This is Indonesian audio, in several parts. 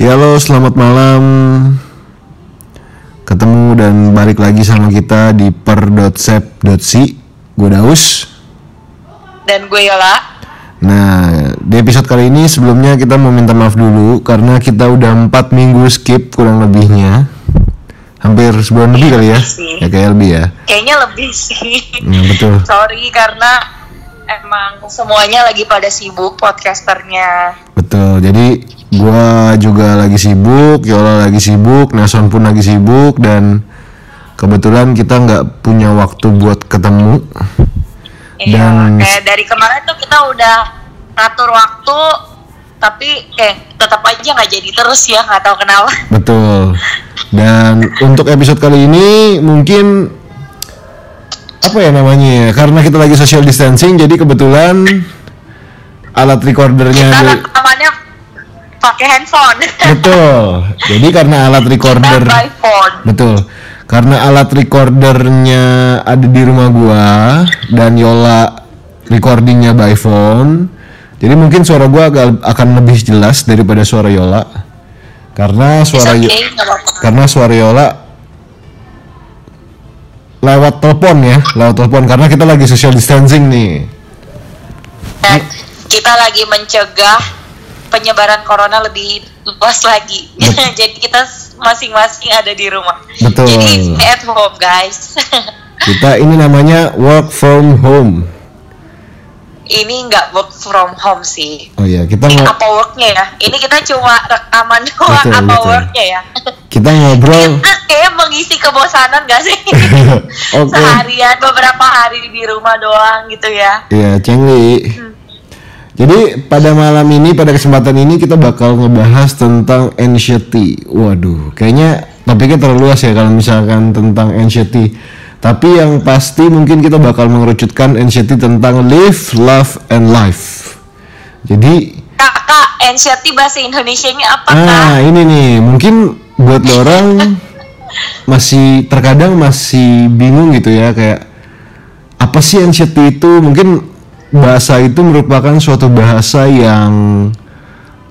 Ya lo selamat malam Ketemu dan balik lagi sama kita di per.sep.si Gue Daus Dan gue Yola. Nah di episode kali ini sebelumnya kita mau minta maaf dulu Karena kita udah 4 minggu skip kurang lebihnya Hampir sebulan lebih kali ya sih. Ya kayak lebih ya Kayaknya lebih sih. Ya, betul Sorry karena emang semuanya lagi pada sibuk podcasternya. Betul, jadi gua juga lagi sibuk, Yola lagi sibuk, Nason pun lagi sibuk dan kebetulan kita nggak punya waktu buat ketemu. Iya, Dan- kayak dari kemarin tuh kita udah ngatur waktu, tapi eh tetap aja nggak jadi terus ya, nggak tahu kenapa. Betul. Dan untuk episode kali ini mungkin apa ya namanya ya? Karena kita lagi social distancing, jadi kebetulan alat recordernya Kita rekamannya pakai handphone. betul. Jadi karena alat recorder. Betul. Karena alat recordernya ada di rumah gua dan Yola recordingnya by phone. Jadi mungkin suara gua agak akan lebih jelas daripada suara Yola. Karena suara okay, karena suara Yola lewat telepon ya, lewat telepon karena kita lagi social distancing nih. Dan kita lagi mencegah penyebaran corona lebih luas lagi. Jadi kita masing-masing ada di rumah. Betul. Jadi stay at home guys. Kita ini namanya work from home. Ini nggak work from home sih. Oh iya, kita Ini apa worknya ya? Ini kita cuma rekaman doang Betul, apa betul. worknya ya? kita ngobrol Kayaknya mengisi kebosanan gak sih? Oke. Seharian beberapa hari di rumah doang gitu ya. Iya, Cengli. Jadi pada malam ini, pada kesempatan ini kita bakal ngebahas tentang anxiety. Waduh, kayaknya topiknya terlalu luas ya kalau misalkan tentang anxiety. Tapi yang pasti mungkin kita bakal mengerucutkan anxiety tentang live, love, and life. Jadi, Kak, kak, anxiety bahasa Indonesia-nya apa kak? ah ini nih, mungkin buat orang masih terkadang masih bingung gitu ya kayak apa sih anxiety itu mungkin bahasa itu merupakan suatu bahasa yang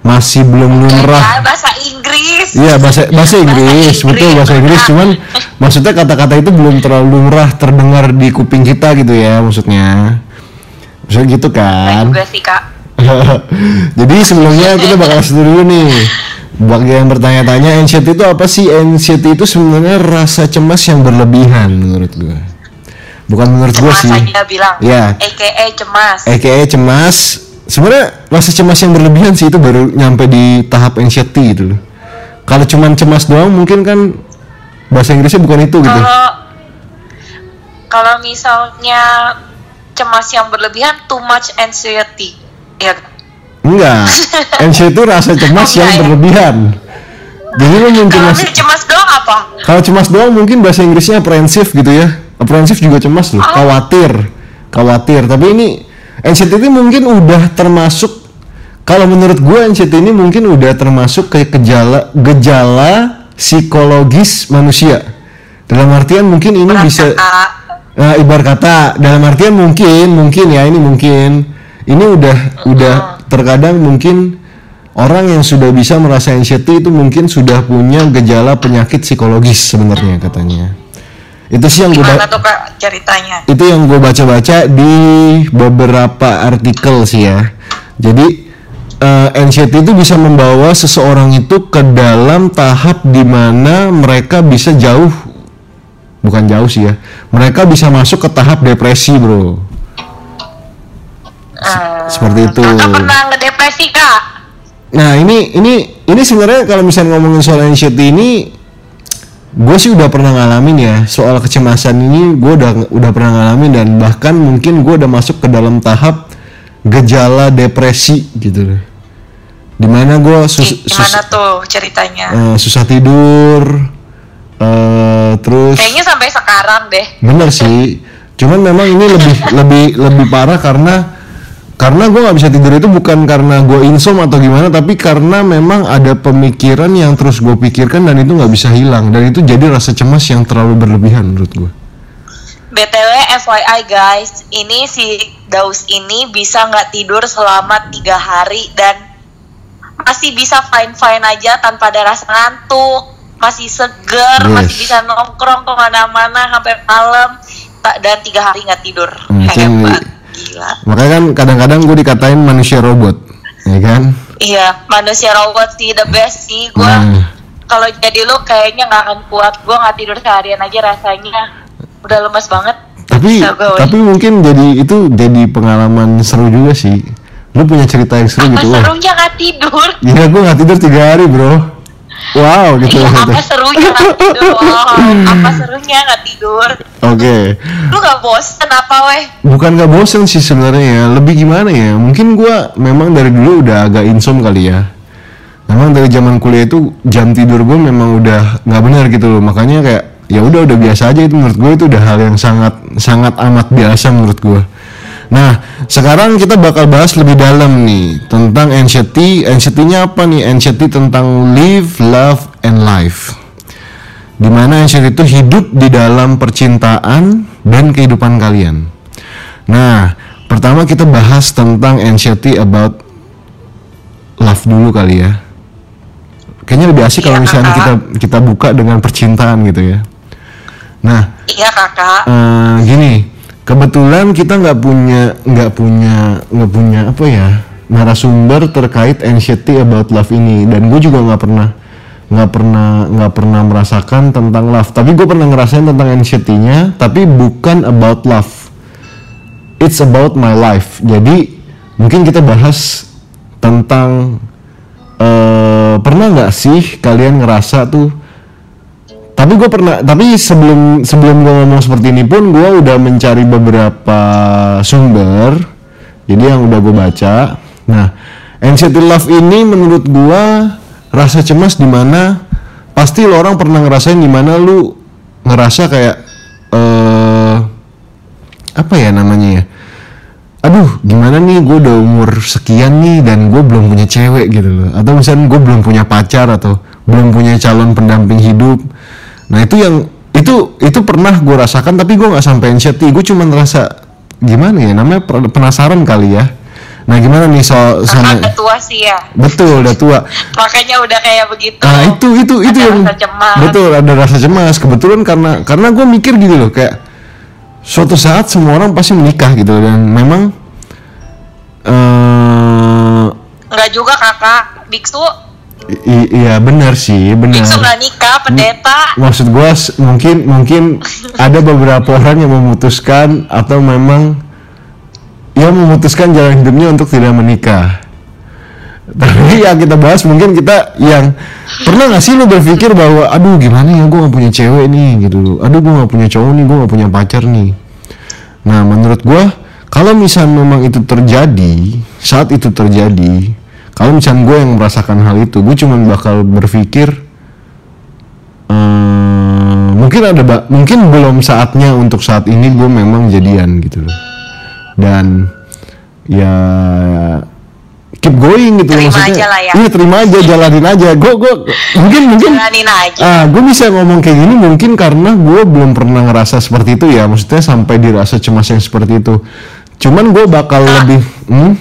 masih belum lumrah bahasa Inggris. iya bahasa bahasa Inggris Inggris, betul bahasa Inggris cuman maksudnya kata-kata itu belum terlalu lumrah terdengar di kuping kita gitu ya maksudnya maksudnya gitu kan juga sih kak. Jadi sebelumnya kita bakal dulu nih bagi yang bertanya-tanya anxiety itu apa sih? Anxiety itu sebenarnya rasa cemas yang berlebihan menurut gue. Bukan menurut gue sih. aja bilang. Ya. AKA cemas. AKA cemas. Sebenarnya rasa cemas yang berlebihan sih itu baru nyampe di tahap anxiety gitu loh. Kalau cuman cemas doang mungkin kan bahasa Inggrisnya bukan itu gitu. Kalau kalau misalnya cemas yang berlebihan, too much anxiety. Ya. Enggak. Anxiety itu rasa cemas Oh, yang enggak ya? berlebihan. Jadi mencemas misalnya cemas doang apa? Kalau cemas doang mungkin bahasa Inggrisnya apprehensive gitu ya. Apprehensive juga cemas loh, khawatir. Khawatir. Tapi ini anxiety ini mungkin udah termasuk kalau menurut gue anxiety ini mungkin udah termasuk kayak gejala gejala psikologis manusia. Dalam artian mungkin ini bisa Nah, ibarat kata dalam artian mungkin mungkin ya ini mungkin ini udah udah terkadang mungkin orang yang sudah bisa merasa anxiety itu mungkin sudah punya gejala penyakit psikologis sebenarnya katanya itu sih yang gue tuh kak ceritanya? itu yang gue baca-baca di beberapa artikel sih ya. Jadi eh, anxiety itu bisa membawa seseorang itu ke dalam tahap di mana mereka bisa jauh, bukan jauh sih ya. Mereka bisa masuk ke tahap depresi, bro. Hmm, Seperti itu. Kakak pernah ngedepresi kak? Nah ini ini ini sebenarnya kalau misalnya ngomongin soal anxiety ini, gue sih udah pernah ngalamin ya soal kecemasan ini gue udah udah pernah ngalamin dan bahkan mungkin gue udah masuk ke dalam tahap gejala depresi gitu loh. Di mana gue sus, sus- tuh ceritanya? eh, susah tidur, eh, terus Kayaknya sampai sekarang deh. bener sih. Cuman memang ini lebih lebih lebih parah karena karena gue nggak bisa tidur itu bukan karena gue insom atau gimana tapi karena memang ada pemikiran yang terus gue pikirkan dan itu nggak bisa hilang. Dan itu jadi rasa cemas yang terlalu berlebihan menurut gue BTW FYI guys, ini si Daus ini bisa nggak tidur selama tiga hari dan masih bisa fine fine aja tanpa ada rasa ngantuk masih seger Yes. masih bisa nongkrong ke mana-mana sampai malam dan tiga hari nggak tidur. Hebat gila Makanya kan kadang-kadang gue dikatain manusia robot, ya kan? iya manusia robot sih the best sih gue Hmm. kalau jadi lu kayaknya nggak akan kuat gue nggak tidur seharian aja rasanya udah lemas banget Tapi gue, tapi mungkin jadi itu jadi pengalaman seru juga sih. Lu punya cerita yang seru apa gitu. Serunya nggak tidur Gila gue gak tidur tiga hari bro. Wow gitu. Iya, Oke. apa serunya nggak tidur apa serunya nggak tidur lu nggak bosen apa weh Bukan gak bosen sih sebenarnya ya. Lebih gimana ya? Mungkin gua memang dari dulu udah agak insom kali ya. Memang dari zaman kuliah itu jam tidur gue memang udah nggak benar gitu loh. Makanya kayak ya udah udah biasa aja itu menurut gue itu udah hal yang sangat sangat amat biasa menurut gue. Nah, sekarang kita bakal bahas lebih dalam nih tentang anxiety. Anxiety-nya apa nih? Anxiety tentang live, love, and life. Di mana anxiety itu hidup di dalam percintaan dan kehidupan kalian. Nah, pertama kita bahas tentang anxiety about love dulu kali ya. Kayaknya lebih asik kalau Iya, misalnya kita kita buka dengan percintaan gitu ya. Nah, iya kakak eh, gini, kebetulan kita nggak punya nggak punya nggak punya apa ya narasumber terkait anxiety about love ini. Dan gue juga nggak pernah nggak pernah nggak pernah merasakan tentang love. Tapi gue pernah ngerasain tentang anxiety-nya tapi bukan about love. It's about my life. Jadi mungkin kita bahas tentang eh, pernah nggak sih kalian ngerasa tuh tapi gue pernah tapi sebelum sebelum gue ngomong seperti ini pun gue udah mencari beberapa sumber. Jadi yang udah gue baca. Nah anxiety love ini menurut gue rasa cemas di mana pasti lo orang pernah ngerasain di mana lu ngerasa kayak eh apa ya namanya ya? Aduh gimana nih? Gue udah umur sekian nih dan gue belum punya cewek gitu loh. Atau misalnya gue belum punya pacar atau belum punya calon pendamping hidup nah itu yang itu itu pernah gue rasakan tapi gue nggak sampai anxiety gue cuma ngerasa gimana ya namanya penasaran kali ya. Nah gimana nih soal sama udah tua sih ya. Betul udah tua. Makanya udah kayak begitu. Nah itu itu itu Ada yang rasa cemas. betul ada rasa cemas. Kebetulan karena karena gue mikir gitu loh kayak suatu saat semua orang pasti menikah gitu. Dan memang eh nggak juga kakak. Biksu i- iya benar sih benar. nggak nikah pendeta Maksud gue mungkin mungkin ada beberapa orang yang memutuskan atau memang yang memutuskan jalan hidupnya untuk tidak menikah. Tapi yang kita bahas mungkin kita yang pernah nggak sih lu berpikir bahwa aduh gimana ya gue gak punya cewek nih gitu loh. Aduh gue gak punya cowok nih, gue gak punya pacar nih. Nah menurut gue kalau misalnya memang itu terjadi saat itu terjadi, kalau misalnya gue yang merasakan hal itu, gue cuma bakal berpikir eh, mungkin ada ba- mungkin belum saatnya untuk saat ini gue memang jadian gitu loh. Dan ya keep going gitu Terima maksudnya. aja lah ya. iya terima aja jalanin aja. Gue gue mungkin mungkin jalanin aja. ah gue bisa ngomong kayak gini mungkin karena gue belum pernah ngerasa seperti itu ya. Maksudnya sampai dirasa cemas yang seperti itu. Cuman gue bakal lebih hmm?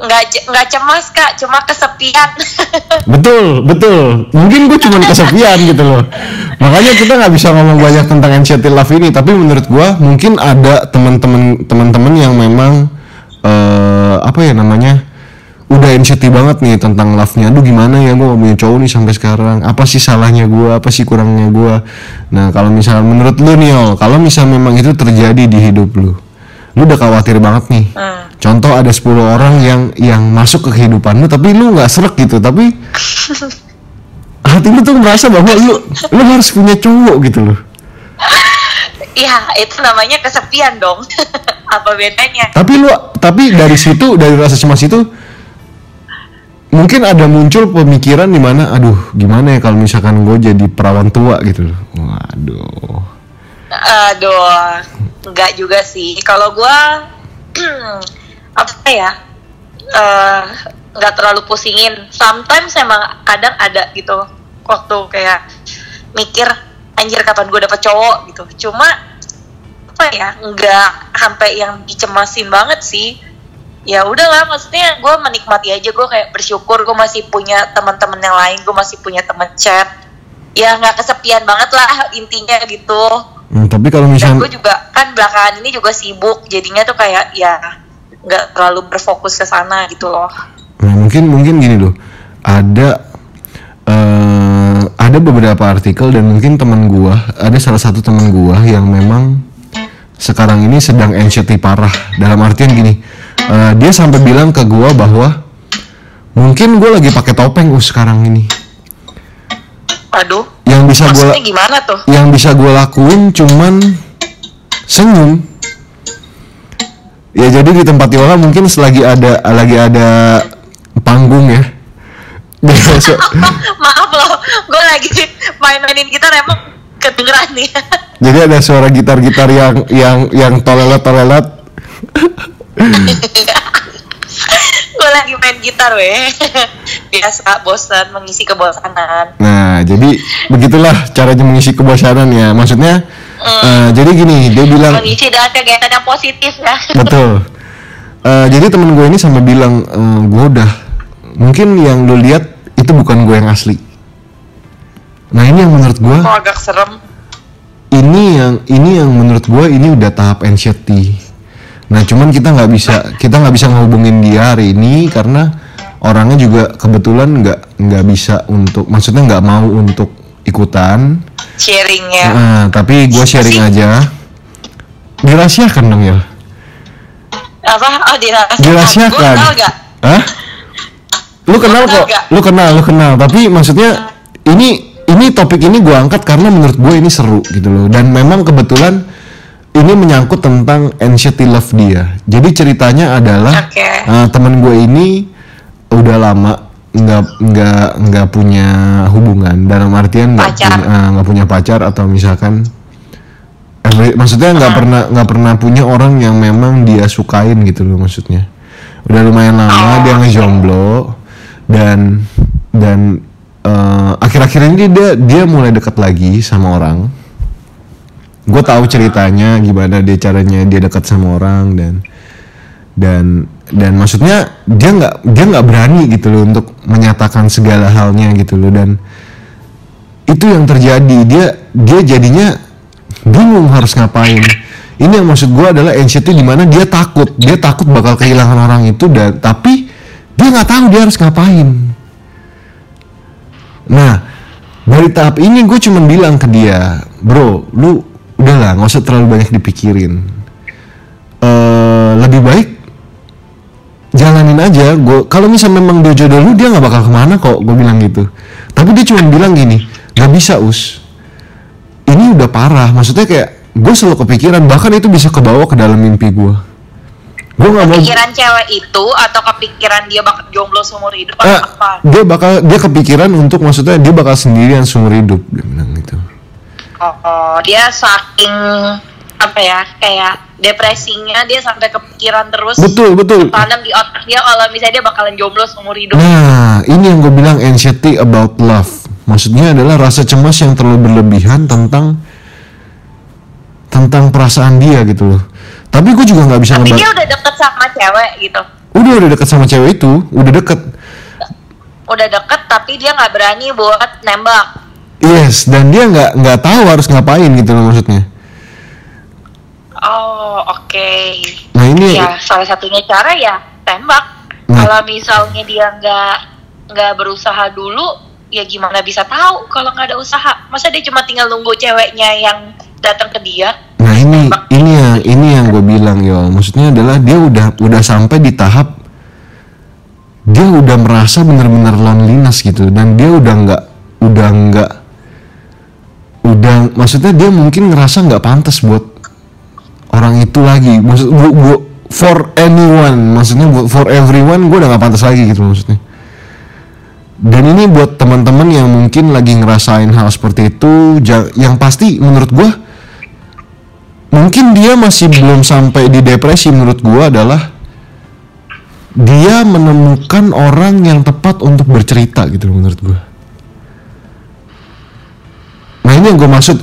Nggak nggak cemas kak cuma kesepian Betul, betul. Mungkin gue cuman kesepian gitu loh. Makanya kita nggak bisa ngomong banyak tentang anxiety love ini. Tapi menurut gue mungkin ada teman-teman teman-teman yang memang eh apa ya namanya udah anxiety banget nih tentang love-nya. Aduh gimana ya gue punya cowok nih sampai sekarang. Apa sih salahnya gue? Apa sih kurangnya gue? Nah kalau misalnya menurut lu nih, kalau misalnya memang itu terjadi di hidup lu, lu udah khawatir banget nih. Hmm. Contoh ada 10 orang yang yang masuk ke kehidupan lu tapi lu nggak serak gitu tapi hati lu tuh merasa bahwa lu lu harus punya cowok gitu loh. Iya itu namanya kesepian dong apa bedanya Tapi lu tapi dari situ dari rasa cemas itu mungkin ada muncul pemikiran di mana aduh gimana ya kalau misalkan gue jadi perawan tua gitu loh. Waduh. Aduh nggak juga sih. Kalau gua apa ya eh, nggak terlalu pusingin. Sometimes emang kadang ada gitu waktu kayak mikir anjir kapan gue dapet cowok gitu. Cuma apa ya nggak sampai yang dicemasin banget sih. Ya udahlah maksudnya gue menikmati aja. Gue kayak bersyukur gue masih punya teman-teman yang lain gue masih punya teman chat. Ya nggak kesepian banget lah intinya gitu Hmm, tapi kalau misalnya gue juga kan belakangan ini juga sibuk jadinya tuh kayak ya nggak terlalu berfokus ke sana gitu loh Nah, mungkin mungkin gini loh. Ada eh ada beberapa artikel dan mungkin teman gua, ada salah satu teman gua yang memang sekarang ini sedang anxiety parah. Dalam artian gini, eh, dia sampai bilang ke gua bahwa mungkin gua lagi pakai topeng us sekarang ini. Aduh Yang bisa maksudnya gimana tuh? yang bisa gue lakuin cuman senyum. Ya jadi di tempat yoga mungkin selagi ada lagi ada panggung ya. Maaf loh gue lagi main-mainin gitar emang kedengeran nih. Jadi ada suara gitar-gitar yang yang yang tolelat tolelat gue lagi main gitar weh biasa bosan mengisi kebosanan. Nah jadi begitulah caranya mengisi kebosanan ya. Maksudnya eh, jadi gini dia bilang mengisi dengan kegiatan yang positif ya. Betul. Eh, jadi temen gue ini sampai bilang eh, gue udah mungkin yang lo lihat itu bukan gue yang asli. Nah ini yang menurut gue kok agak serem. Ini yang ini yang menurut gue ini udah tahap anxiety nah cuman kita nggak bisa kita nggak bisa ngehubungin dia hari ini karena orangnya juga kebetulan nggak nggak bisa untuk maksudnya nggak mau untuk ikutan. Sharingnya Nah, tapi gue sharing aja. Dirahasiakan dong ya apa? Oh dirahasiakan. Dirahasiakan. Gue kenal gak Hah? lu kenal kok. nggak? lu kenal lu kenal. Tapi maksudnya ini ini topik ini gue angkat karena menurut gue ini seru gitu loh. Dan memang kebetulan ini menyangkut tentang anxiety love dia. Jadi ceritanya adalah Oke. eh, temen gue ini udah lama nggak nggak nggak punya hubungan. Dalam artian nggak punya nggak punya pacar atau misalkan every- maksudnya nggak pernah nggak pernah punya orang yang memang dia sukain gitu loh maksudnya. Udah lumayan lama dia ngejomblo dan dan eh, akhir-akhir ini dia dia mulai dekat lagi sama orang gue tahu ceritanya gimana dia caranya dia dekat sama orang dan dan dan maksudnya dia nggak dia nggak berani gitu loh untuk menyatakan segala halnya gitu loh dan itu yang terjadi. Dia dia jadinya bingung harus ngapain. Ini yang maksud gue adalah anxiety di mana dia takut. Dia takut bakal kehilangan orang itu dan tapi dia nggak tahu dia harus ngapain. Nah dari tahap ini gue cuma bilang ke dia bro lu udahlah nggak usah terlalu banyak dipikirin. Eh lebih baik jalanin aja. Gue kalau misal memang dia jodoh lu dia nggak bakal ke mana kok gue bilang gitu. Tapi dia cuma bilang gini nggak bisa us. Ini udah parah. Maksudnya kayak gue selalu kepikiran bahkan itu bisa kebawa ke dalam mimpi gue gue nggak mau pikiran cewek itu atau kepikiran dia bakal jomblo seumur hidup atau Eh, apa? dia bakal dia kepikiran untuk maksudnya dia bakal sendirian seumur hidup dia bilang gitu oh, dia saking apa ya kayak depresinya dia sampai kepikiran terus betul betul tanam di otak dia kalau misalnya dia bakalan jomblo seumur hidup Nah, ini yang gue bilang anxiety about love. Maksudnya adalah rasa cemas yang terlalu berlebihan tentang tentang perasaan dia gitu loh. Tapi gue juga nggak bisa tapi ngebak. dia udah deket sama cewek gitu Udah udah deket sama cewek itu, udah deket. udah deket tapi dia nggak berani buat nembak Yes, dan dia nggak nggak tahu harus ngapain gitu loh maksudnya. oh oke. Nah ini ya salah satunya cara ya tembak. Nah. kalau misalnya dia nggak nggak berusaha dulu ya gimana bisa tahu kalau nggak ada usaha? Masa dia cuma tinggal nunggu ceweknya yang datang ke dia? Nah ini ini yang ini yang gue bilang yo, maksudnya adalah dia udah udah sampai di tahap dia udah merasa bener-bener loneliness gitu dan dia udah nggak udah nggak udah maksudnya dia mungkin ngerasa nggak pantas buat orang itu lagi maksud bu, bu- for anyone maksudnya buat for everyone gue udah nggak pantas lagi gitu maksudnya dan ini buat teman-teman yang mungkin lagi ngerasain hal seperti itu yang pasti menurut gue mungkin dia masih belum sampai di depresi menurut gua adalah dia menemukan orang yang tepat untuk bercerita gitu menurut gua. Nah ini yang gue maksud,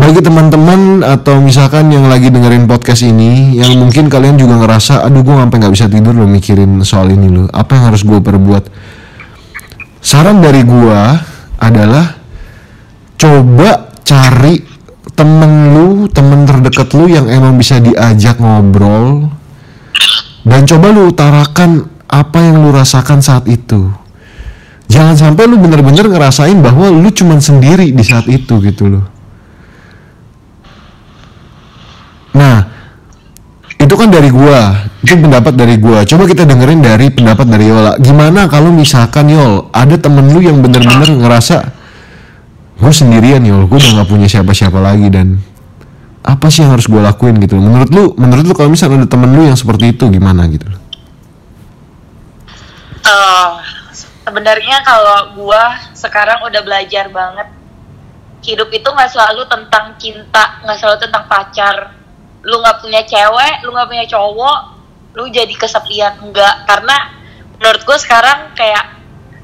bagi teman-teman atau misalkan yang lagi dengerin podcast ini yang mungkin kalian juga ngerasa aduh gue sampai nggak bisa tidur lo mikirin soal ini lo apa yang harus gue perbuat? Saran dari gue adalah coba cari temen lu temen terdekat lu yang emang bisa diajak ngobrol dan coba lu utarakan apa yang lu rasakan saat itu jangan sampai lu bener-bener ngerasain bahwa lu cuman sendiri di saat itu gitu loh Nah, itu kan dari gua, itu pendapat dari gua. Coba kita dengerin dari pendapat dari Yola. Gimana kalau misalkan Yol, ada temen lu yang bener-bener ngerasa gue sendirian Yol, gue udah gak punya siapa-siapa lagi dan apa sih yang harus gue lakuin gitu Menurut lu, menurut lu kalau misalnya ada temen lu yang seperti itu gimana gitu Uh, sebenarnya kalau gua sekarang udah belajar banget hidup itu nggak selalu tentang cinta, nggak selalu tentang pacar. Lu nggak punya cewek, lu nggak punya cowok, lu jadi kesepian enggak? Karena menurut gue sekarang kayak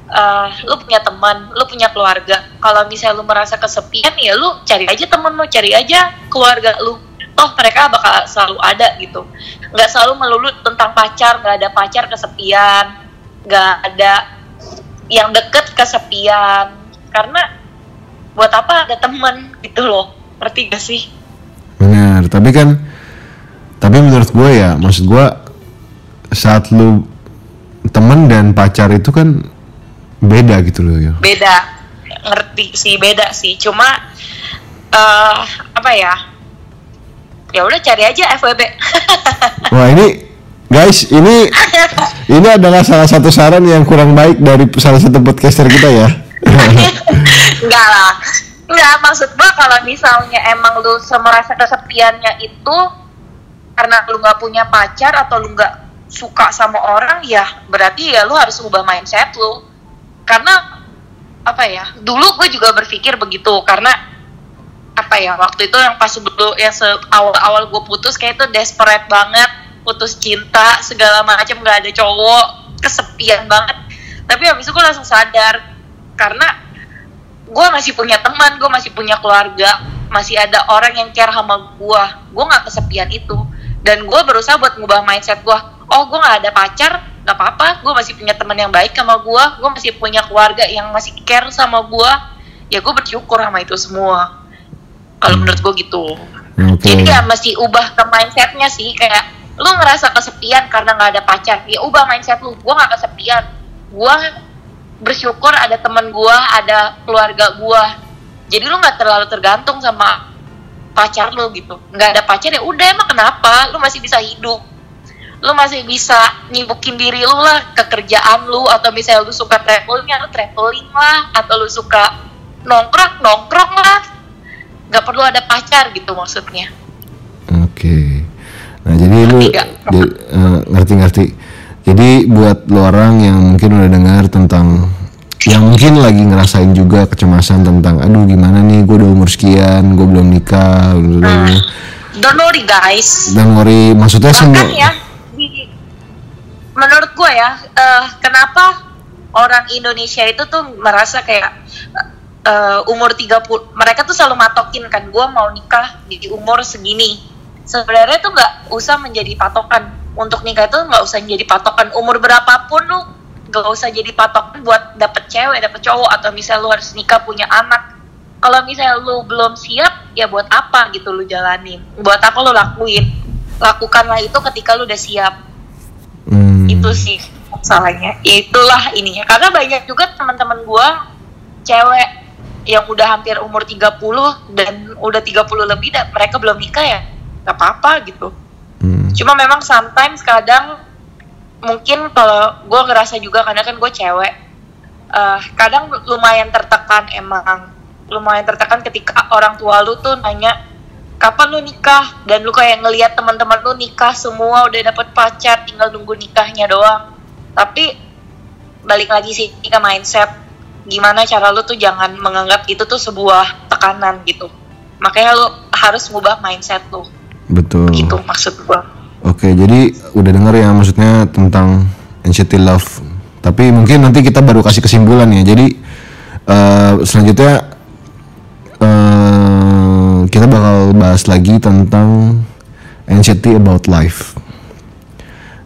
uh, lu punya teman, lu punya keluarga. Kalau misalnya lu merasa kesepian ya lu cari aja temen lu, cari aja keluarga lu. Toh mereka bakal selalu ada gitu. Nggak selalu melulu tentang pacar, nggak ada pacar kesepian, nggak ada yang deket kesepian. Karena buat apa ada teman gitu loh, ngerti gak sih? Benar, tapi kan tapi menurut gue ya, maksud gue saat lu temen dan pacar itu kan beda gitu loh ya. Beda, ngerti sih beda sih. Cuma eh apa ya? Ya udah cari aja FWB. Wah ini guys ini ini adalah salah satu saran yang kurang baik dari salah satu podcaster kita ya. Enggak lah. Enggak, maksud gua kalau misalnya emang lu semerasa kesepiannya itu karena lu nggak punya pacar atau lu nggak suka sama orang ya berarti ya lu harus ubah mindset lu. Karena apa ya? Dulu gue juga berpikir begitu karena apa ya waktu itu yang pas sebelum yang awal-awal gue putus kayak itu desperate banget putus cinta segala macam nggak ada cowok kesepian banget. Tapi habis itu gue langsung sadar karena gue masih punya teman gue masih punya keluarga masih ada orang yang care sama gue gue nggak kesepian itu. Dan gue berusaha buat ngubah mindset gue oh gue nggak ada pacar nggak apa-apa. Gue masih punya teman yang baik sama gue gue masih punya keluarga yang masih care sama gue ya gue bersyukur sama itu semua. Kalau menurut gue gitu. Oke. jadi ya mesti ubah ke mindsetnya sih kayak lu ngerasa kesepian karena nggak ada pacar? Ya ubah mindset lu. Gue nggak kesepian. Gue bersyukur ada teman gue ada keluarga gue jadi lu nggak terlalu tergantung sama pacar lu gitu. Nggak ada pacar ya udah emang kenapa? Lu masih bisa hidup. Lu masih bisa nyibukin diri lu lah ke kerjaan lu. Atau misalnya lu suka traveling ya lu traveling lah. Atau lu suka nongkrong nongkrong lah. Nggak perlu ada pacar gitu maksudnya. Nah jadi lu jadi, eh, ngerti-ngerti. Jadi buat lo orang yang mungkin udah dengar tentang yang mungkin lagi ngerasain juga kecemasan tentang aduh gimana nih? Gue udah umur sekian gue belum nikah Nah, don't worry guys. Dan worry. Maksudnya semua bahkan ya di, menurut gue ya eh, kenapa orang Indonesia itu tuh merasa kayak eh, umur 30 mereka tuh selalu matokin kan gue mau nikah di umur segini sebenarnya tuh nggak usah menjadi patokan. Untuk nikah itu nggak usah jadi patokan. Umur berapapun lu nggak usah jadi patokan buat dapet cewek dapet cowok atau misalnya lu harus nikah punya anak. Kalau misalnya lu belum siap ya buat apa gitu lu jalanin? Buat apa lu lakuin? Lakukanlah itu ketika lu udah siap. Hmm, itu sih salahnya itulah ininya. Karena banyak juga teman-teman gua cewek yang udah hampir umur 30 dan udah 30 lebih dan mereka belum nikah ya nggak apa-apa gitu. Hmm, cuma memang sometimes kadang mungkin kalau gue ngerasa juga karena kan gue cewek eh, kadang lumayan tertekan emang. Lumayan tertekan ketika orang tua lu tuh nanya kapan lu nikah? Dan lu kayak ngelihat teman-teman lu nikah semua udah dapet pacar tinggal nunggu nikahnya doang. Tapi balik lagi sih ke mindset gimana cara lu tuh jangan menganggap itu tuh sebuah tekanan gitu. Makanya lu harus ngubah mindset lu betul gitu maksud gua Oke, jadi udah denger ya maksudnya tentang NCT Love. Tapi mungkin nanti kita baru kasih kesimpulan ya. Jadi eh, selanjutnya eh, kita bakal bahas lagi tentang anxiety about life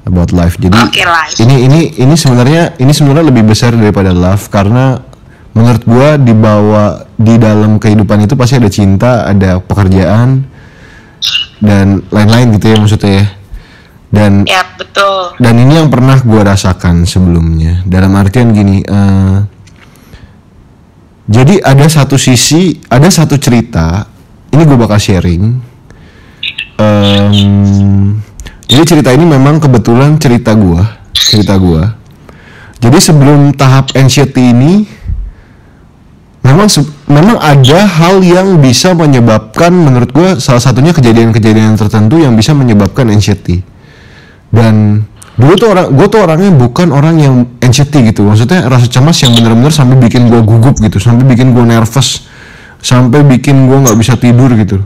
about life jadi Oke, life. ini ini ini sebenarnya ini sebenarnya lebih besar daripada love karena menurut gua dibawa di dalam kehidupan itu pasti ada cinta ada pekerjaan dan lain-lain gitu ya maksudnya ya. Dan Ya betul. dan ini yang pernah gue rasakan sebelumnya. Dalam artian gini eh, jadi ada satu sisi ada satu cerita ini gue bakal sharing. Em, jadi cerita ini memang kebetulan cerita gue cerita gue jadi sebelum tahap anxiety ini memang memang ada hal yang bisa menyebabkan menurut gue salah satunya kejadian-kejadian tertentu yang bisa menyebabkan anxiety. Dan dulu tuh orang gue tuh orangnya bukan orang yang anxiety gitu. Maksudnya rasa cemas yang bener-bener sampai bikin gue gugup gitu sampai bikin gue nervous sampai bikin gue nggak bisa tidur gitu.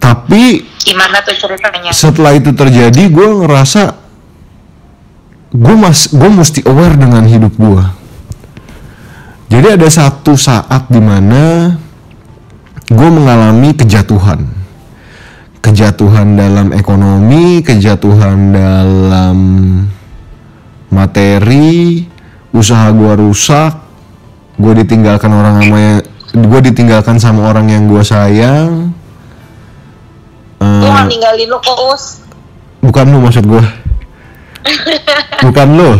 Tapi Gimana tuh ceritanya? setelah itu terjadi gue ngerasa gue mas gue mesti aware dengan hidup gue jadi ada satu saat di mana gue mengalami kejatuhan. Kejatuhan dalam ekonomi kejatuhan dalam materi usaha gue rusak gue ditinggalkan orang sama gue ditinggalkan sama orang yang gue sayang. Gue Eh, nggak ninggalin lo kok, Us. bukan lu maksud gue bukan lu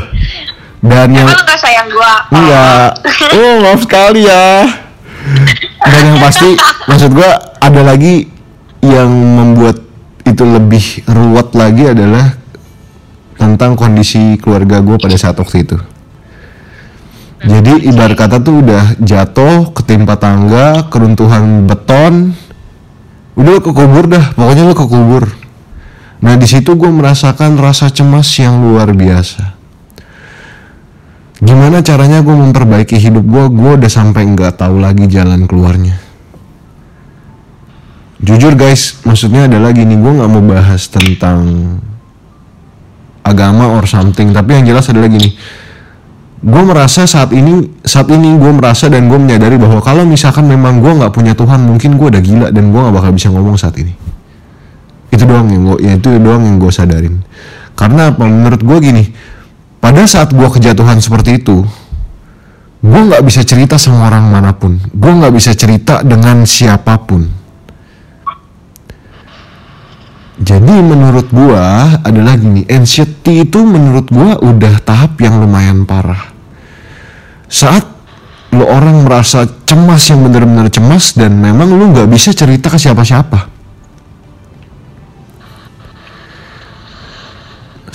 dan yang Emang lo gak sayang gue? enggak oh. Maaf sekali ya. Dan yang pasti maksud gue ada lagi yang membuat itu lebih ruwet lagi adalah tentang kondisi keluarga gue pada saat waktu itu. Jadi ibarat kata tuh udah jatuh ketimpa tangga keruntuhan beton udah lu kekubur dah pokoknya lu kekubur nah di situ gue merasakan rasa cemas yang luar biasa gimana caranya gue memperbaiki hidup gue gue udah sampai nggak tahu lagi jalan keluarnya. Jujur guys maksudnya adalah gini gue nggak mau bahas tentang agama or something. Tapi yang jelas adalah gini gue merasa saat ini saat ini gue merasa dan gue menyadari bahwa kalau misalkan memang gue nggak punya Tuhan mungkin gue udah gila dan gue nggak bakal bisa ngomong saat ini. Itu doang yang gue ya itu doang yang gue sadarin. Karena apa? Menurut gue gini pada saat gue kejatuhan seperti itu gue nggak bisa cerita sama orang mana pun. Gue nggak bisa cerita dengan siapa pun. Jadi menurut gue adalah gini anxiety itu menurut gue udah tahap yang lumayan parah. Saat lo orang merasa cemas yang benar-benar cemas dan memang lo nggak bisa cerita ke siapa-siapa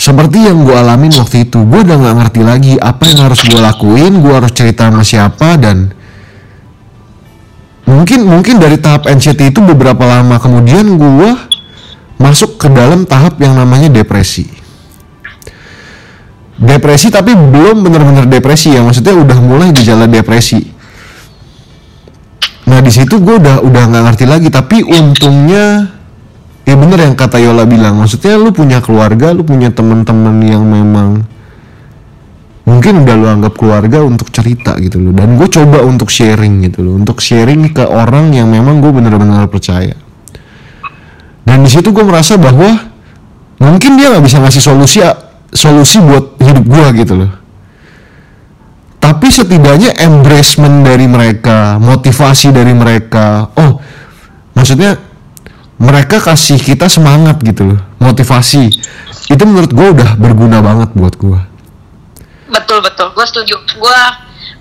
seperti yang gue alamin waktu itu gue udah nggak ngerti lagi apa yang harus gue lakuin gue harus cerita sama siapa dan mungkin mungkin dari tahap anxiety itu beberapa lama kemudian gue masuk ke dalam tahap yang namanya depresi. Depresi tapi belum benar-benar depresi ya maksudnya udah mulai gejala depresi. Nah di situ gue udah udah nggak ngerti lagi tapi untungnya ya bener yang kata Yola bilang maksudnya lu punya keluarga lu punya teman-teman yang memang mungkin udah lu anggap keluarga untuk cerita gitu loh. Dan gue coba untuk sharing gitu loh untuk sharing ke orang yang memang gue bener-bener percaya. Dan di situ gue merasa bahwa mungkin dia nggak bisa ngasih solusi solusi buat hidup gue gitu loh. Tapi setidaknya embracement dari mereka motivasi dari mereka oh maksudnya mereka kasih kita semangat gitu loh motivasi itu menurut gue udah berguna banget buat gue Betul betul, gue setuju. Gue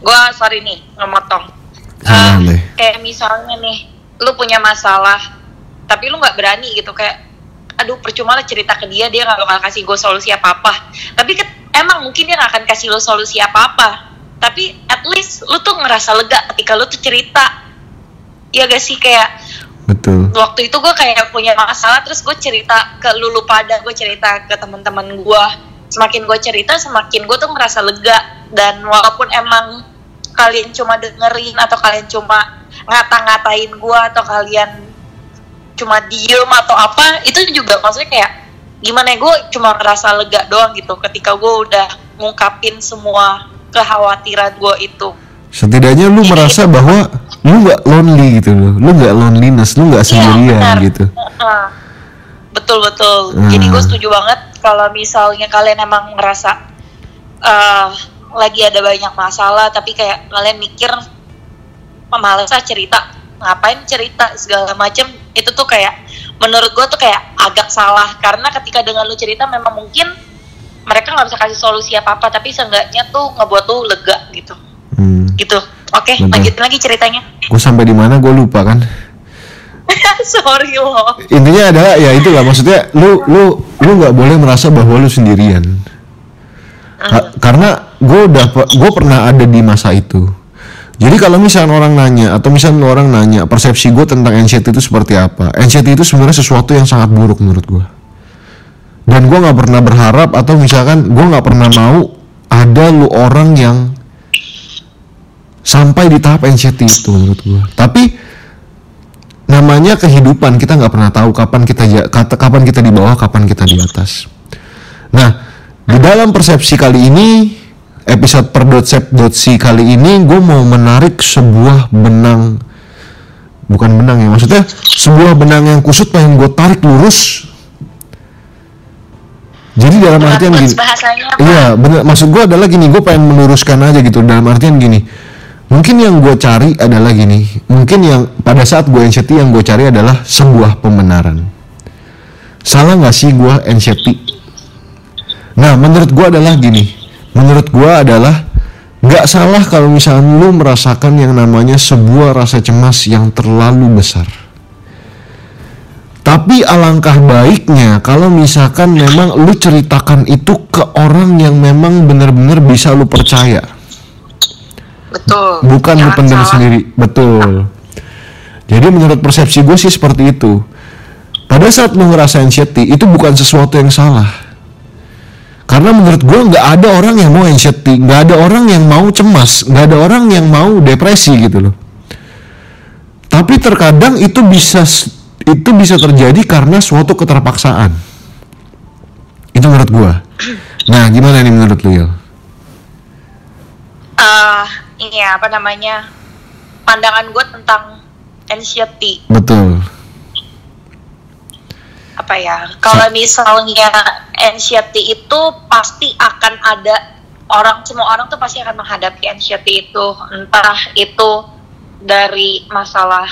gue sorry nih ngemotong. Eh, deh. kayak misalnya nih, lu punya masalah, tapi lu nggak berani gitu kayak, aduh percuma lah cerita ke dia, dia nggak bakal kasih gue solusi apa apa. Tapi ket- emang mungkin dia nggak akan kasih lu solusi apa apa. Tapi at least lu tuh ngerasa lega ketika lu tuh cerita. Ya gak sih kayak betul. Waktu itu gue kayak punya masalah terus gue cerita ke lulu pada gue cerita ke teman-teman gue semakin gue cerita semakin gue tuh ngerasa lega. Dan walaupun emang kalian cuma dengerin atau kalian cuma ngata-ngatain gue atau kalian cuma diem atau apa itu juga maksudnya kayak gimana ya gue cuma ngerasa lega doang gitu ketika gue udah ngungkapin semua kekhawatiran gue itu. Setidaknya lu merasa bahwa lu nggak lonely gitu loh. Lu nggak loneliness. Lu nggak sendirian benar. gitu. Betul betul. Hmm. jadi gue setuju banget kalau misalnya kalian emang ngerasa eh, lagi ada banyak masalah tapi kayak kalian mikir "Ah, males ah cerita. Ngapain cerita? segala macem. Itu tuh kayak menurut gue tuh kayak agak salah. Karena ketika dengan lu cerita memang mungkin mereka nggak bisa kasih solusi apa apa tapi seenggaknya tuh ngebuat lu lega gitu. Hmm. gitu oke Betul. lanjutin lagi ceritanya. Gue sampai di mana gue lupa kan? Sorry loh intinya adalah ya itulah maksudnya lu lu lu nggak boleh merasa bahwa lu sendirian. Ka- karena gue udah gue pernah ada di masa itu. Jadi kalau misalnya orang nanya atau misalnya orang nanya persepsi gue tentang anxiety itu seperti apa? Anxiety itu sebenarnya sesuatu yang sangat buruk menurut gue dan gue nggak pernah berharap atau misalkan gue nggak pernah mau ada lu orang yang sampai di tahap anxiety itu menurut gue tapi namanya kehidupan kita nggak pernah tahu kapan kita kapan kita di bawah kapan kita di atas nah di dalam persepsi kali ini episode per .sep.si kali ini gue mau menarik sebuah benang bukan benang ya maksudnya sebuah benang yang kusut pengen gue tarik lurus jadi dalam artian gini? Iya, bener. Maksud gue adalah gini, gue pengen meluruskan aja gitu. Dalam artian gini, mungkin yang gue cari adalah gini. Mungkin yang pada saat gue anxiety yang gue cari adalah sebuah pembenaran. Salah nggak sih gue anxiety? Nah, menurut gue adalah gini. Menurut gue adalah nggak salah kalau misalnya lu merasakan yang namanya sebuah rasa cemas yang terlalu besar. Tapi alangkah baiknya kalau misalkan memang lu ceritakan itu ke orang yang memang benar-benar bisa lu percaya, betul bukan lu Jangan salah. sendiri. Betul. Jadi menurut persepsi gue sih seperti itu. Pada saat lu ngerasa anxiety itu bukan sesuatu yang salah. Karena menurut gue nggak ada orang yang mau anxiety, nggak ada orang yang mau cemas, nggak ada orang yang mau depresi gitu loh. Tapi terkadang itu bisa itu bisa terjadi karena suatu keterpaksaan. Itu menurut gua. Nah, gimana nih menurut lu, Yel? eh ini ya, apa namanya pandangan gue tentang anxiety Betul. apa ya kalau misalnya anxiety itu pasti akan ada orang semua orang tuh pasti akan menghadapi anxiety itu entah itu dari masalah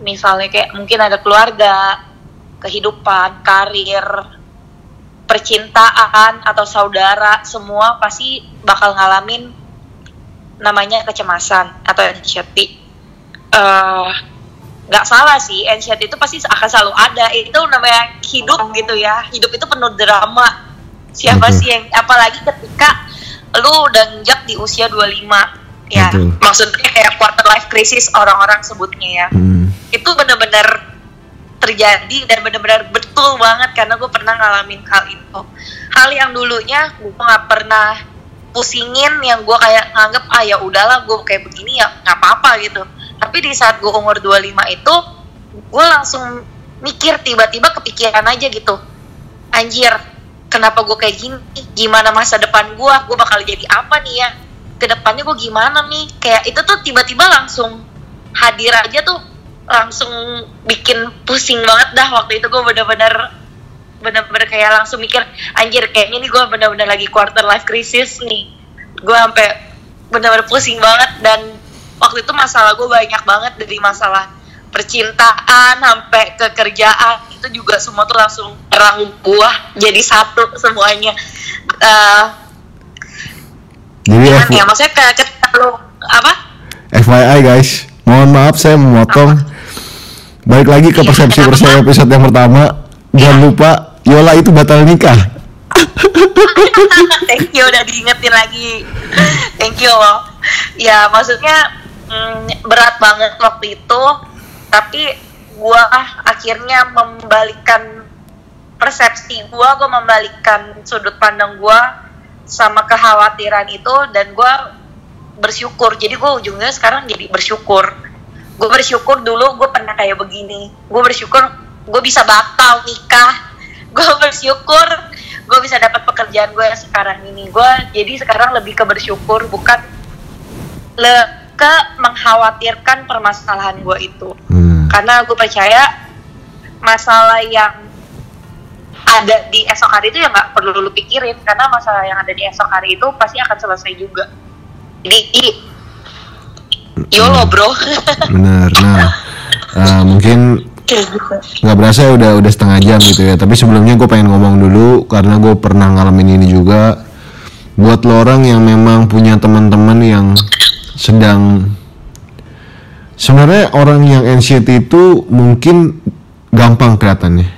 misalnya kayak mungkin ada keluarga kehidupan karir percintaan atau saudara semua pasti bakal ngalamin namanya kecemasan atau anxiety. Eh nggak salah sih anxiety itu pasti akan selalu ada. Itu namanya hidup gitu ya. Hidup itu penuh drama. Siapa Betul. sih yang apalagi ketika lu udah nginjak di usia 25 ya. Betul. maksudnya kayak quarter life crisis orang-orang sebutnya ya. Hmm, itu bener-bener terjadi dan bener-bener betul banget karena gue pernah ngalamin hal itu. Hal yang dulunya gue nggak pernah pusingin yang gue kayak nganggep ah ya udahlah gue kayak begini ya nggak apa-apa gitu. Tapi di saat gue umur 25 itu gue langsung mikir tiba-tiba kepikiran aja gitu. Anjir kenapa gue kayak gini? Gimana masa depan gue gue bakal jadi apa nih ya? Ke depannya gue gimana nih? Kayak itu tuh tiba-tiba langsung hadir aja tuh langsung bikin pusing banget dah waktu itu gue bener-bener bener-bener kayak langsung mikir anjir kayaknya nih gue bener-bener lagi quarter life crisis nih. Gue sampai bener-bener pusing banget dan waktu itu masalah gue banyak banget dari masalah percintaan sampai ke kerjaan itu juga semua tuh langsung terang buah jadi satu semuanya. Eh, Jadi F- ya? Maksudnya kayak ketika lu apa FYI guys, mohon maaf saya memotong. Balik lagi ke Iya, persepsi bersama episode yang pertama. Jangan lupa Yola itu batal nikah. thank you udah diingetin lagi. Thank you ya maksudnya mm, berat banget waktu itu tapi gua akhirnya membalikkan persepsi gua gua membalikkan sudut pandang gua sama kekhawatiran itu dan gua bersyukur. Jadi gua ujungnya sekarang jadi bersyukur. Gue bersyukur dulu gue pernah kayak begini. Gue bersyukur gue bisa bakal nikah gue bersyukur gue bisa dapat pekerjaan gue sekarang ini gue jadi sekarang lebih ke bersyukur bukan le ke mengkhawatirkan permasalahan gue itu Hmm. karena gue percaya masalah yang ada di esok hari itu ya nggak perlu lu pikirin karena masalah yang ada di esok hari itu pasti akan selesai juga jadi i- YOLO bro Bener. Nah, eh, mungkin nggak berasa ya udah udah setengah jam gitu ya. Tapi sebelumnya gue pengen ngomong dulu karena gue pernah ngalamin ini juga. Buat lo orang yang memang punya teman-teman yang sedang sebenarnya orang yang anxiety itu mungkin gampang kelihatannya.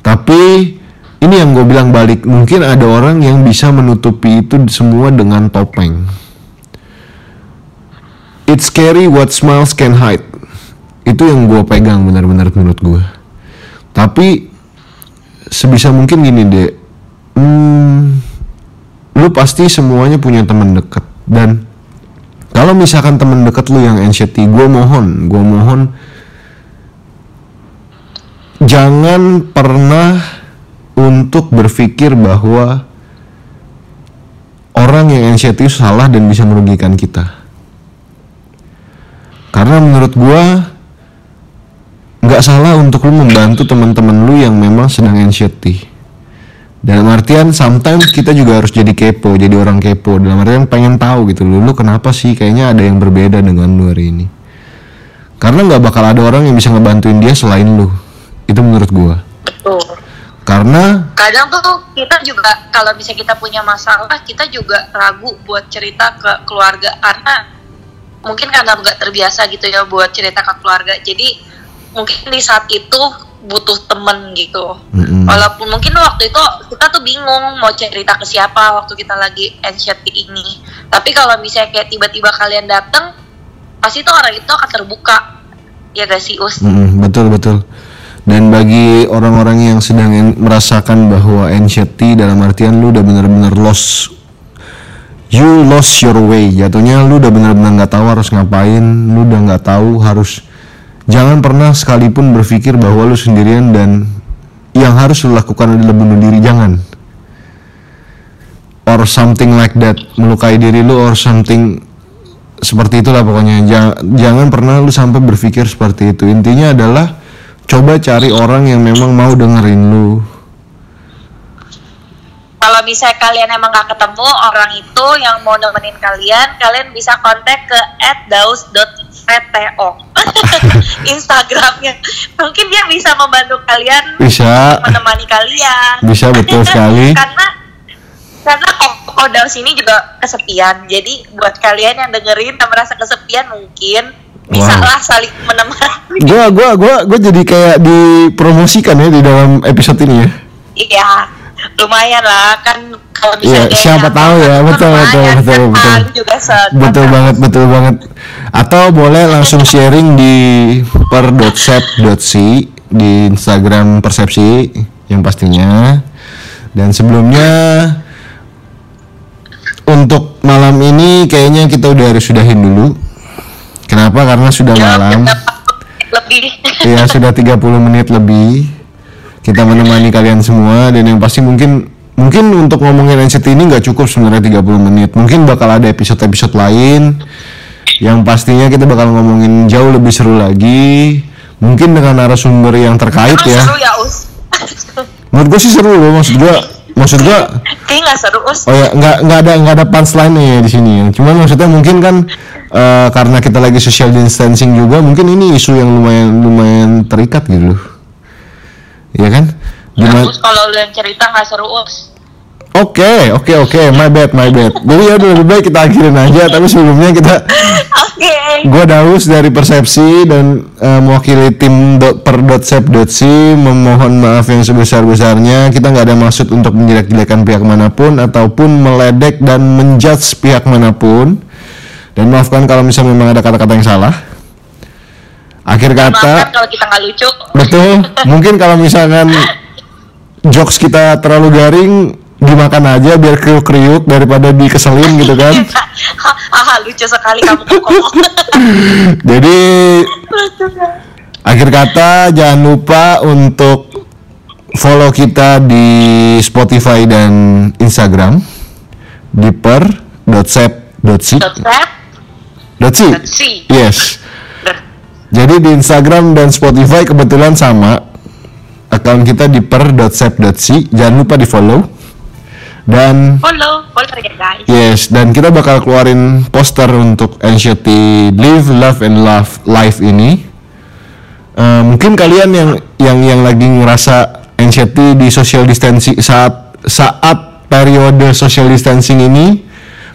Tapi ini yang gue bilang balik, mungkin ada orang yang bisa menutupi itu semua dengan topeng. It's scary what smiles can hide. Itu yang gue pegang benar-benar menurut gue. Tapi sebisa mungkin gini deh, hmm, lu pasti semuanya punya teman dekat dan kalau misalkan teman dekat lu yang anxiety, gue mohon, gue mohon jangan pernah untuk berpikir bahwa orang yang anxiety salah dan bisa merugikan kita. Karena menurut gua nggak salah untuk lu membantu teman-teman lu yang memang sedang anxiety. Dalam artian sometimes kita juga harus jadi kepo, jadi orang kepo. Dalam artian pengen tahu gitu lu, lu kenapa sih kayaknya ada yang berbeda dengan lu hari ini. Karena nggak bakal ada orang yang bisa ngebantuin dia selain lu. Itu menurut gua. betul Karena kadang tuh kita juga kalau misalnya kita punya masalah kita juga ragu buat cerita ke keluarga karena mungkin karena nggak terbiasa gitu ya buat cerita ke keluarga jadi mungkin di saat itu butuh temen gitu. Mm-mm. walaupun mungkin waktu itu kita tuh bingung mau cerita ke siapa waktu kita lagi anxiety ini. Tapi kalau misalnya kayak tiba-tiba kalian datang pasti tuh orang itu akan terbuka. Ya gak sih us? Mm-mm, betul betul. Dan bagi orang-orang yang sedang en- merasakan bahwa anxiety dalam artian lu udah bener-bener lost you lost your way. Jatuhnya lu udah bener-bener nggak tahu harus ngapain lu udah nggak tahu harus jangan pernah sekalipun berpikir bahwa lu sendirian dan yang harus lu lakukan adalah bunuh diri jangan. Or something like that melukai diri lu or something seperti itulah pokoknya. Ja- jangan pernah lu sampai berpikir seperti itu. Intinya adalah coba cari orang yang memang mau dengerin lu. Kalau misalnya kalian emang gak ketemu orang itu yang mau nemenin kalian, kalian bisa kontak ke @daus.vto Instagramnya. Mungkin dia bisa membantu kalian bisa menemani kalian. bisa betul sekali karena karena Koko Daus ini juga kesepian. Jadi buat kalian yang dengerin dan merasa kesepian mungkin bisa Wow. lah saling menemani. gua gua gua gua jadi kayak dipromosikan ya di dalam episode ini ya Iya, lumayan lah kan kalau Iya, misalnya siapa yang tahu ya, betul, betul, kan, betul, betul. Juga senang. betul banget betul banget. Atau boleh langsung sharing di per.sep.si di Instagram persepsi yang pastinya. Dan sebelumnya untuk malam ini kayaknya kita udah harus sudahin dulu. Kenapa? Karena sudah Ya, malam. lebih. Ya sudah 30 menit lebih. Kita menemani kalian semua dan yang pasti mungkin mungkin untuk ngomongin NCT ini nggak cukup sebenarnya 30 menit mungkin bakal ada episode-episode lain yang pastinya kita bakal ngomongin jauh lebih seru lagi mungkin dengan narasumber yang terkait Emang ya seru ya us menurut gue sih seru loh maksud gue maksud Kayaknya nggak seru us Oh ya, nggak nggak ada nggak ada punchline ya di sini. ya. Cuman maksudnya mungkin kan eh, karena kita lagi social distancing juga, mungkin ini isu yang lumayan lumayan terikat gitu loh. Iya kan? Gimana? Kalau lu yang cerita nggak seru us Oke, oke, oke, my bad, my bad. Jadi ya lebih baik kita akhirin aja. Tapi sebelumnya kita, Oke gue Daus dari Persepsi dan eh, mewakili tim do- per .sep.si memohon maaf yang sebesar besarnya. Kita nggak ada maksud untuk menjelek-jelekan pihak mana pun ataupun meledek dan menjudge pihak mana pun. Dan maafkan kalau misalnya memang ada kata-kata yang salah. Akhir Maafkan kata, kalau kita nggak lucu betul. Mungkin kalau misalkan jokes kita terlalu garing, dimakan aja biar kriuk-kriuk daripada dikeselin gitu kan. Haha lucu sekali kamu Jadi akhir kata jangan lupa untuk follow kita di Spotify dan Instagram di per.sep.si Subscribe Dotsi. Dotsi. Yes. Jadi di Instagram dan Spotify kebetulan sama. Akun kita di per.sep.si. Jangan lupa di follow. Dan Follow, follow ya guys. yes, dan kita bakal keluarin poster untuk Anxiety Live, Love and Love Live ini. Eh, mungkin kalian yang yang yang lagi ngerasa anxiety di social distancing saat saat periode social distancing ini,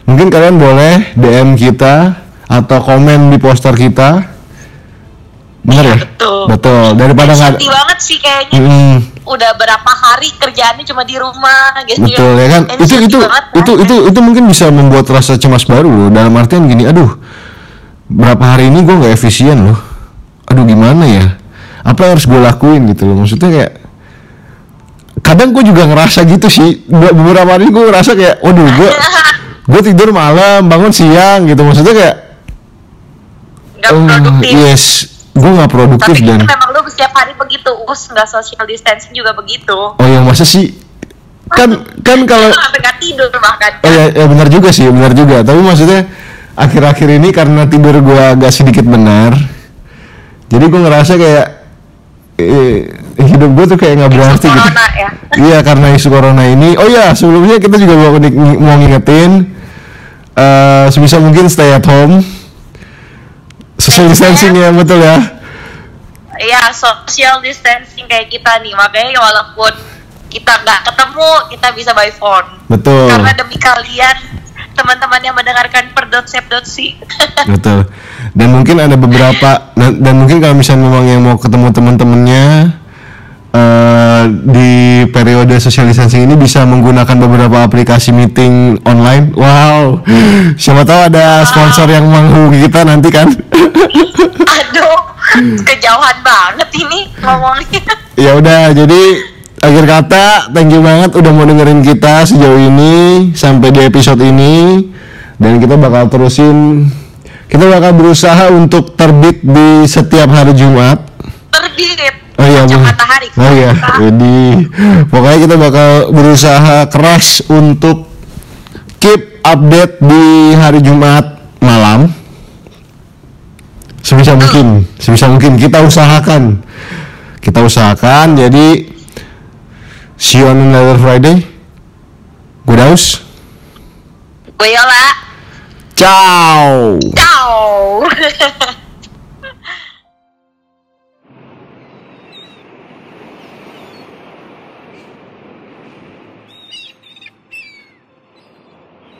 mungkin kalian boleh DM kita atau komen di poster kita. Bener ya? betul. Betul. Daripada nggak Sedih banget sih kayaknya. Mm, Udah berapa hari kerjaannya cuma di rumah gitu. betul ya kan? Itu itu banget, itu kan? itu itu mungkin bisa membuat rasa cemas baru loh. Dalam artian gini, aduh, berapa hari ini gue nggak efisien loh. Aduh gimana ya? Apa yang harus gue lakuin gitu loh? Maksudnya kayak kadang gue juga ngerasa gitu sih. Be- Beberapa hari gue ngerasa kayak, waduh gue gue tidur malam, bangun siang gitu. Maksudnya kayak, Nggak oh, produktif. yes, gue nggak produktif Tapi dan itu memang lu setiap hari begitu, us nggak social distancing juga begitu. oh yang masa sih kan kan kalau Lu sampai nggak tidur bahkan. Oh ya, ya benar juga sih, benar juga. Tapi maksudnya akhir-akhir ini karena tidur gua agak sedikit benar, jadi gua ngerasa kayak eh, hidup gua tuh kayak nggak berarti gitu. ya. Iya karena isu corona ini. Oh ya sebelumnya kita juga mau, mau ngingetin eh sebisa mungkin stay at home, social distancing ya betul ya. Ya social distancing kayak kita nih, makanya walaupun kita nggak ketemu, kita bisa by phone. Betul. Karena demi kalian, teman-teman yang mendengarkan per dot sep dot si. Betul. Dan mungkin ada beberapa dan, dan mungkin kalau misalnya memang yang mau ketemu teman-temannya eh, di periode social distancing ini bisa menggunakan beberapa aplikasi meeting online. Wow. Siapa tahu ada sponsor yang menghubungi kita nanti kan. Aduh, kejauhan banget ini ngomongnya. ya udah, jadi akhir kata thank you banget udah mau dengerin kita sejauh ini sampai di episode ini dan kita bakal terusin kita bakal berusaha untuk terbit di setiap hari Jumat Terbit. Oh iya, matahari. Oh iya, jadi pokoknya kita bakal berusaha keras untuk keep update di hari Jumat malam. Sebisa mungkin, sebisa mungkin kita usahakan. Kita usahakan jadi see you on another Friday. Gue Daus. Gue Yola. Ciao. Ciao.